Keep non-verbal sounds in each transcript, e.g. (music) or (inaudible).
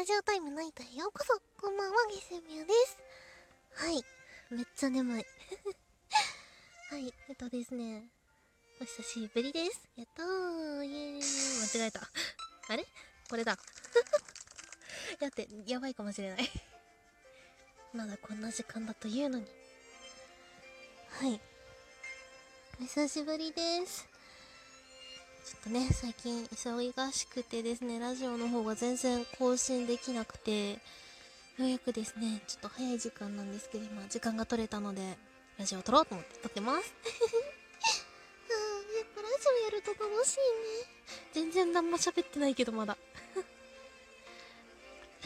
ラジオタイムナイトへようこそこんばんは、ゲスミュです。はい。めっちゃ眠い。(laughs) はい。えっとですね。お久しぶりです。やったー。イエーイ。間違えた。(laughs) あれ？これだ。(laughs) やって、やばいかもしれない。まだこんな時間だというのに。はい。お久しぶりです。ちょっとね、最近忙しくてですね、ラジオの方が全然更新できなくて、ようやくですね、ちょっと早い時間なんですけど、今時間が取れたので、ラジオを撮ろうと思って撮ってます。(laughs) やっぱラジオやると楽しいね。全然何も喋ってないけどまだ。(laughs) は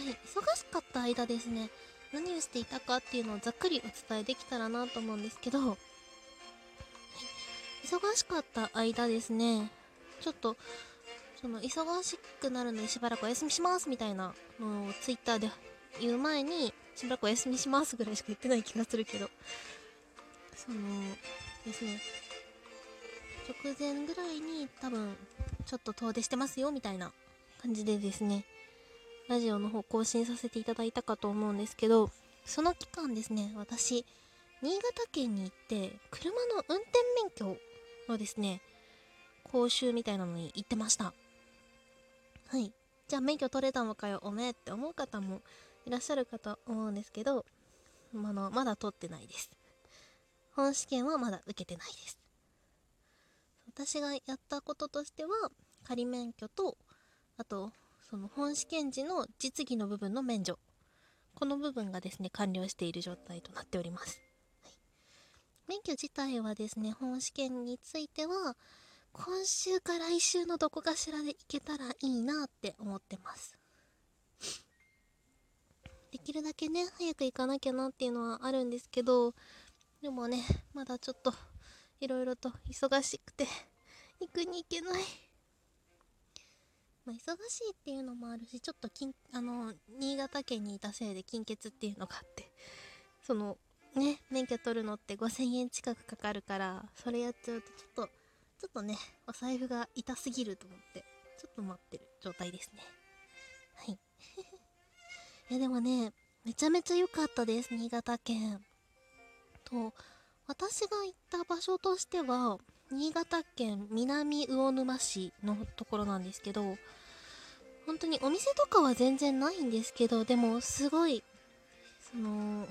い、忙しかった間ですね、何をしていたかっていうのをざっくりお伝えできたらなと思うんですけど、はい忙しかった間ですね、ちょっと、その、忙しくなるのでしばらくお休みしますみたいなのをツイッターで言う前に、しばらくお休みしますぐらいしか言ってない気がするけど、その、ですね、直前ぐらいに多分、ちょっと遠出してますよみたいな感じでですね、ラジオの方更新させていただいたかと思うんですけど、その期間ですね、私、新潟県に行って、車の運転免許のですね、講習みたいなのに行ってました。はい。じゃあ免許取れたのかよ、おめえって思う方もいらっしゃるかと思うんですけど、あの、まだ取ってないです。本試験はまだ受けてないです。私がやったこととしては、仮免許と、あと、その本試験時の実技の部分の免除。この部分がですね、完了している状態となっております。はい、免許自体はですね、本試験については、今週か来週のどこかしらで行けたらいいなって思ってます。できるだけね、早く行かなきゃなっていうのはあるんですけど、でもね、まだちょっと、いろいろと忙しくて、行くに行けない。まあ、忙しいっていうのもあるし、ちょっと金、あの、新潟県にいたせいで金欠っていうのがあって、その、ね、免許取るのって5000円近くかかるから、それやっちゃうとちょっと、ちょっとね、お財布が痛すぎると思って、ちょっと待ってる状態ですね。はい。(laughs) いやでもね、めちゃめちゃ良かったです、新潟県。と、私が行った場所としては、新潟県南魚沼市のところなんですけど、本当にお店とかは全然ないんですけど、でもすごい、その、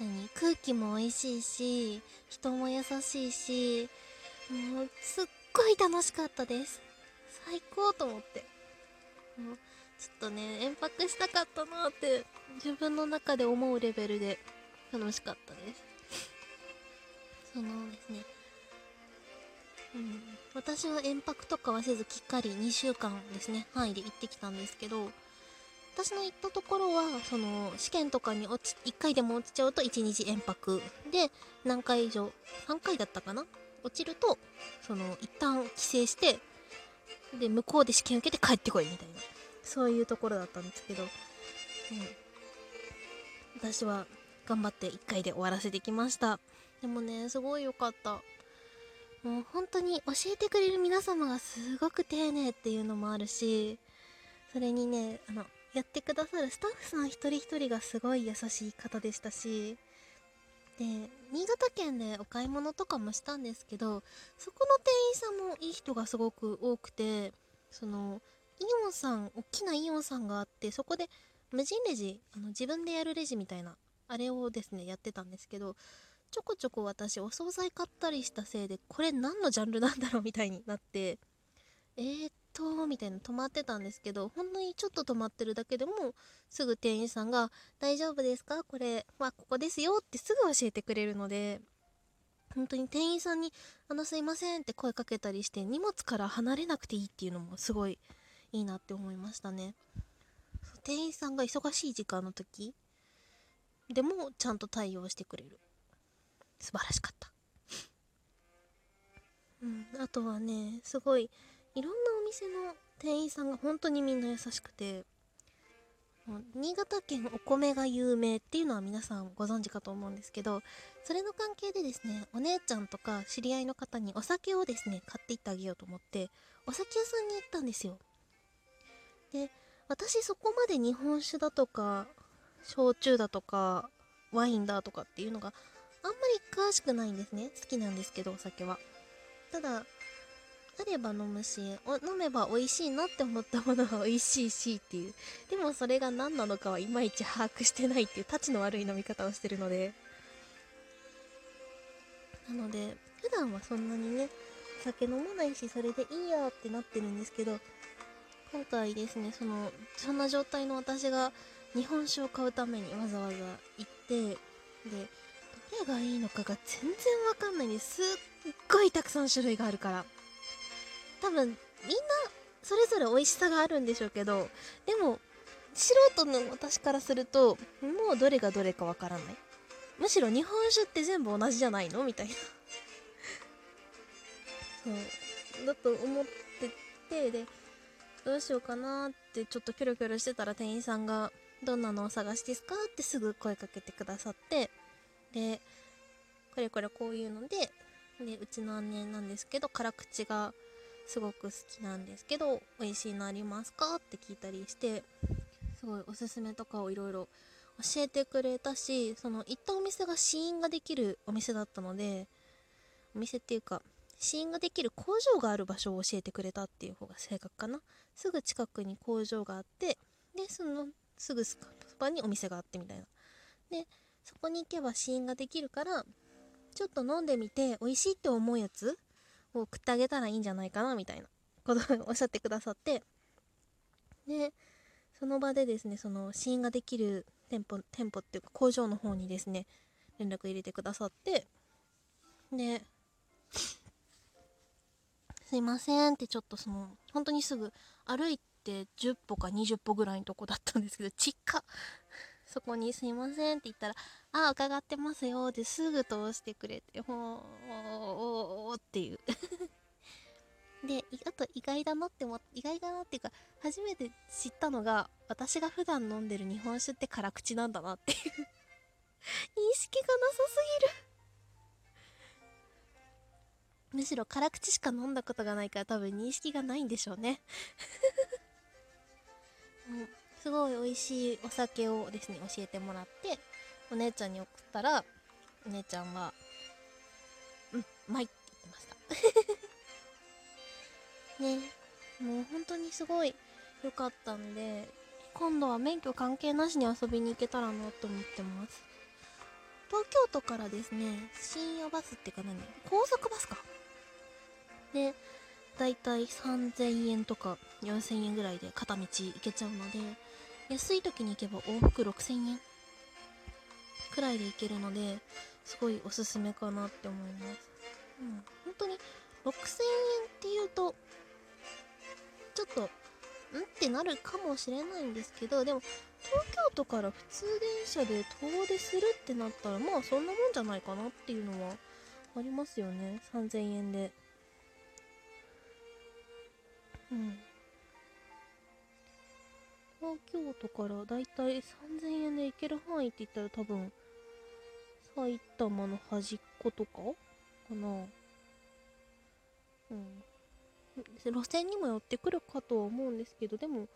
何空気も美味しいし、人も優しいし、もうすっごい楽しかったです。最高と思って。もうちょっとね、遠泊したかったなって自分の中で思うレベルで楽しかったです。そのですね、うん、私は遠泊とかはせずきっかり2週間ですね、範囲で行ってきたんですけど、私の行ったところは、その、試験とかに落ち、1回でも落ちちゃうと1日遠泊。で、何回以上、3回だったかな落ちると、その、一旦帰省して、で、向こうで試験受けて帰ってこいみたいな。そういうところだったんですけど、うん。私は頑張って1回で終わらせてきました。でもね、すごい良かった。もう本当に教えてくれる皆様がすごく丁寧っていうのもあるし、それにね、あの、やってくださるスタッフさん一人一人がすごい優しい方でしたし、で、新潟県でお買い物とかもしたんですけど、そこの店員さんもいい人がすごく多くて、その、イオンさん、大きなイオンさんがあって、そこで無人レジ、あの自分でやるレジみたいな、あれをですね、やってたんですけど、ちょこちょこ私お惣菜買ったりしたせいで、これ何のジャンルなんだろうみたいになって、えー、っと、みたいな止まってたんですけど、ほんのにちょっと止まってるだけでも、すぐ店員さんが、大丈夫ですか？これ、まあ、ここですよってすぐ教えてくれるので、本当に店員さんに、あの、すいませんって声かけたりして、荷物から離れなくていいっていうのもすごいいいなって思いましたね。店員さんが忙しい時間の時でもちゃんと対応してくれる。素晴らしかった。うん、あとはね、すごい、いろんなお店の店員さんが本当にみんな優しくて、新潟県お米が有名っていうのは皆さんご存知かと思うんですけど、それの関係でですね、お姉ちゃんとか知り合いの方にお酒をですね、買っていってあげようと思って、お酒屋さんに行ったんですよ。で、私そこまで日本酒だとか焼酎だとかワインだとかっていうのがあんまり詳しくないんですね好きなんですけどお酒はただあれば飲むし飲めば美味しいなって思ったものは美味しいしっていう。でもそれが何なのかはいまいち把握してないっていうたちの悪い飲み方をしてるので。なので普段はそんなにねお酒飲まないしそれでいいやってなってるんですけど今回ですねそのそんな状態の私が日本酒を買うためにわざわざ行ってでどれがいいのかが全然わかんないんです。すっごいたくさん種類があるから。多分みんなそれぞれ美味しさがあるんでしょうけどでも素人の私からするともうどれがどれかわからないむしろ日本酒って全部同じじゃないのみたいな (laughs) そうだと思っててでどうしようかなってちょっとキョロキョロしてたら店員さんが「どんなのお探しですか?」ってすぐ声かけてくださってでこれこれこういうのででうちの姉なんですけど辛口がすごく好きなんですけど美味しいのありますか？って聞いたりしてすごいおすすめとかをいろいろ教えてくれたしその行ったお店が試飲ができるお店だったのでお店っていうか試飲ができる工場がある場所を教えてくれたっていう方が正確かな。すぐ近くに工場があってでそのすぐそばにお店があってみたいな。でそこに行けば試飲ができるからちょっと飲んでみて美味しいって思うやつを食ってあげたらいいんじゃないかなみたいな。ことを (laughs) おっしゃってくださって。でその場でですねその試飲ができる店舗店舗っていうか工場の方にですね連絡入れてくださって。ですいませんってちょっとその本当にすぐ歩いて10歩か20歩ぐらいのとこだったんですけどちっか。そこにすいませんって言ったら「ああ伺ってますよ」ってすぐ通してくれてほーおーっていう。と意外だなって思意外だなっていうか初めて知ったのが私が普段飲んでる日本酒って辛口なんだなっていう。認識がなさすぎるむしろ辛口しか飲んだことがないから多分認識がないんでしょうね。(laughs) うすごい美味しいお酒をですね教えてもらってお姉ちゃんに送ったらお姉ちゃんは「うんまい」っね。もう本当にすごい良かったんで今度は免許関係なしに遊びに行けたらなと思ってます。東京都からですね深夜バスっていうか何？高速バスか。でだいたい3000円とか4000円ぐらいで片道行けちゃうので安い時に行けば往復6000円くらいで行けるのですごいおすすめかなって思います。うん本当に6000円っていうとちょっとん？ってなるかもしれないんですけどでも東京都から普通電車で遠出するってなったらまあそんなもんじゃないかなっていうのはありますよね。3000円で。うん。東京都からだいたい3000円で行ける範囲って言ったら多分埼玉の端っことかかな。うん。路線にも寄ってくるかとは思うんですけどでも、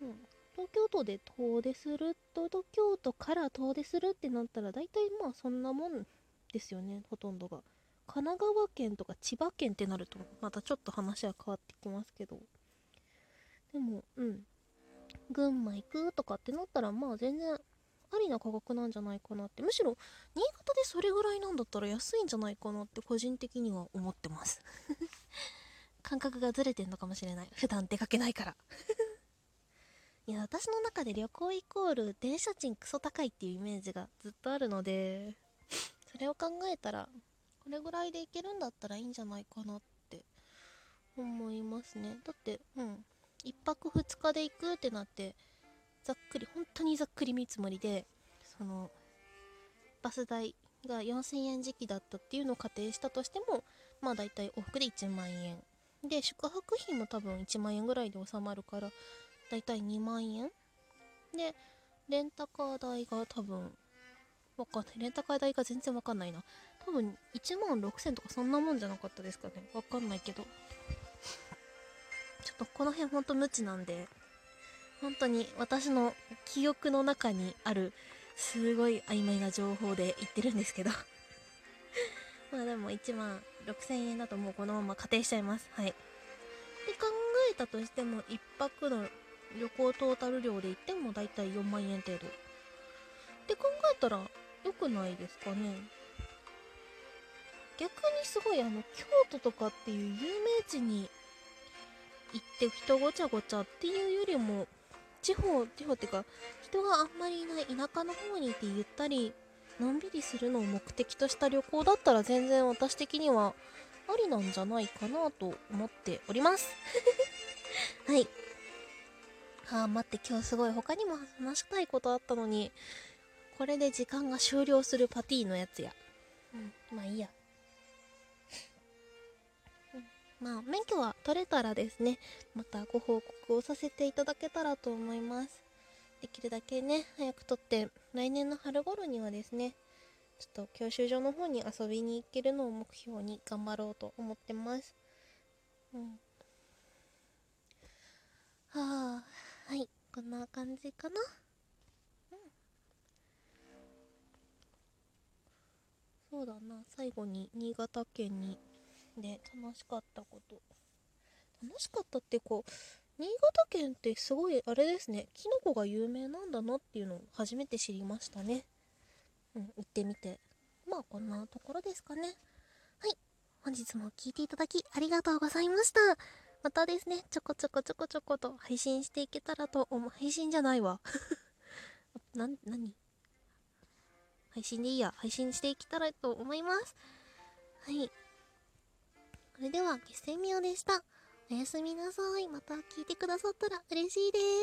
うん、東京都で遠出すると東京都から遠出するってなったら大体まあそんなもんですよねほとんどが。神奈川県とか千葉県ってなるとまたちょっと話は変わってきますけど。でもうん。群馬行くとかってなったらまあ全然ありな価格なんじゃないかなって。むしろ新潟でそれぐらいなんだったら安いんじゃないかなって個人的には思ってます。感覚がずれてんのかもしれない。普段出かけないから。(laughs) いや私の中で旅行イコール電車賃クソ高いっていうイメージがずっとあるのでそれを考えたらこれぐらいで行けるんだったらいいんじゃないかなって思いますね。だってうん。1泊2日で行くってなってざっくり本当にざっくり見積もりでそのバス代が4000円時期だったっていうのを仮定したとしてもまあ大体往復で1万円。で宿泊費も多分1万円ぐらいで収まるからだいたい2万円。でレンタカー代が多分わかんない。レンタカー代が全然わかんないな。多分1万6000とかそんなもんじゃなかったですかね。わかんないけど。ちょっとこの辺ほんと無知なんで本当に私の記憶の中にあるすごい曖昧な情報で言ってるんですけど。まあでも1万6000円だともうこのまま仮定しちゃいます。はい。で考えたとしても1泊の旅行トータル料で言ってもだいたい4万円程度。って考えたら良くないですかね。逆にすごいあの京都とかっていう有名地に行って人ごちゃごちゃっていうよりも地方地方っていうか人があんまりいない田舎の方に行ってゆったりのんびりするのを目的とした旅行だったら全然私的にはありなんじゃないかなと思っております。(laughs) はい。ああ待って今日すごい他にも話したいことあったのにこれで時間が終了するパティのやつや。うんまあいいや。(laughs) まあ、免許は取れたらですね、またご報告をさせていただけたらと思います。できるだけね、早く取って、来年の春頃にはですね、ちょっと教習所の方に遊びに行けるのを目標に頑張ろうと思ってます。うん。はあ、はい、こんな感じかな。うん。そうだな、最後に新潟県にで楽しかったこと楽しかったってこう新潟県ってすごいあれですね。キノコが有名なんだなっていうのを初めて知りましたね。うん行ってみて。まあこんなところですかね。はい。本日も聴いていただきありがとうございました。またですねちょこちょこちょこちょこと配信していけたらと思う。配信じゃないわ。(laughs) な何？配信でいいや。配信していけたらと思います。はい。それでは、ゲセミオでした。おやすみなさい。また聞いてくださったら嬉しいです。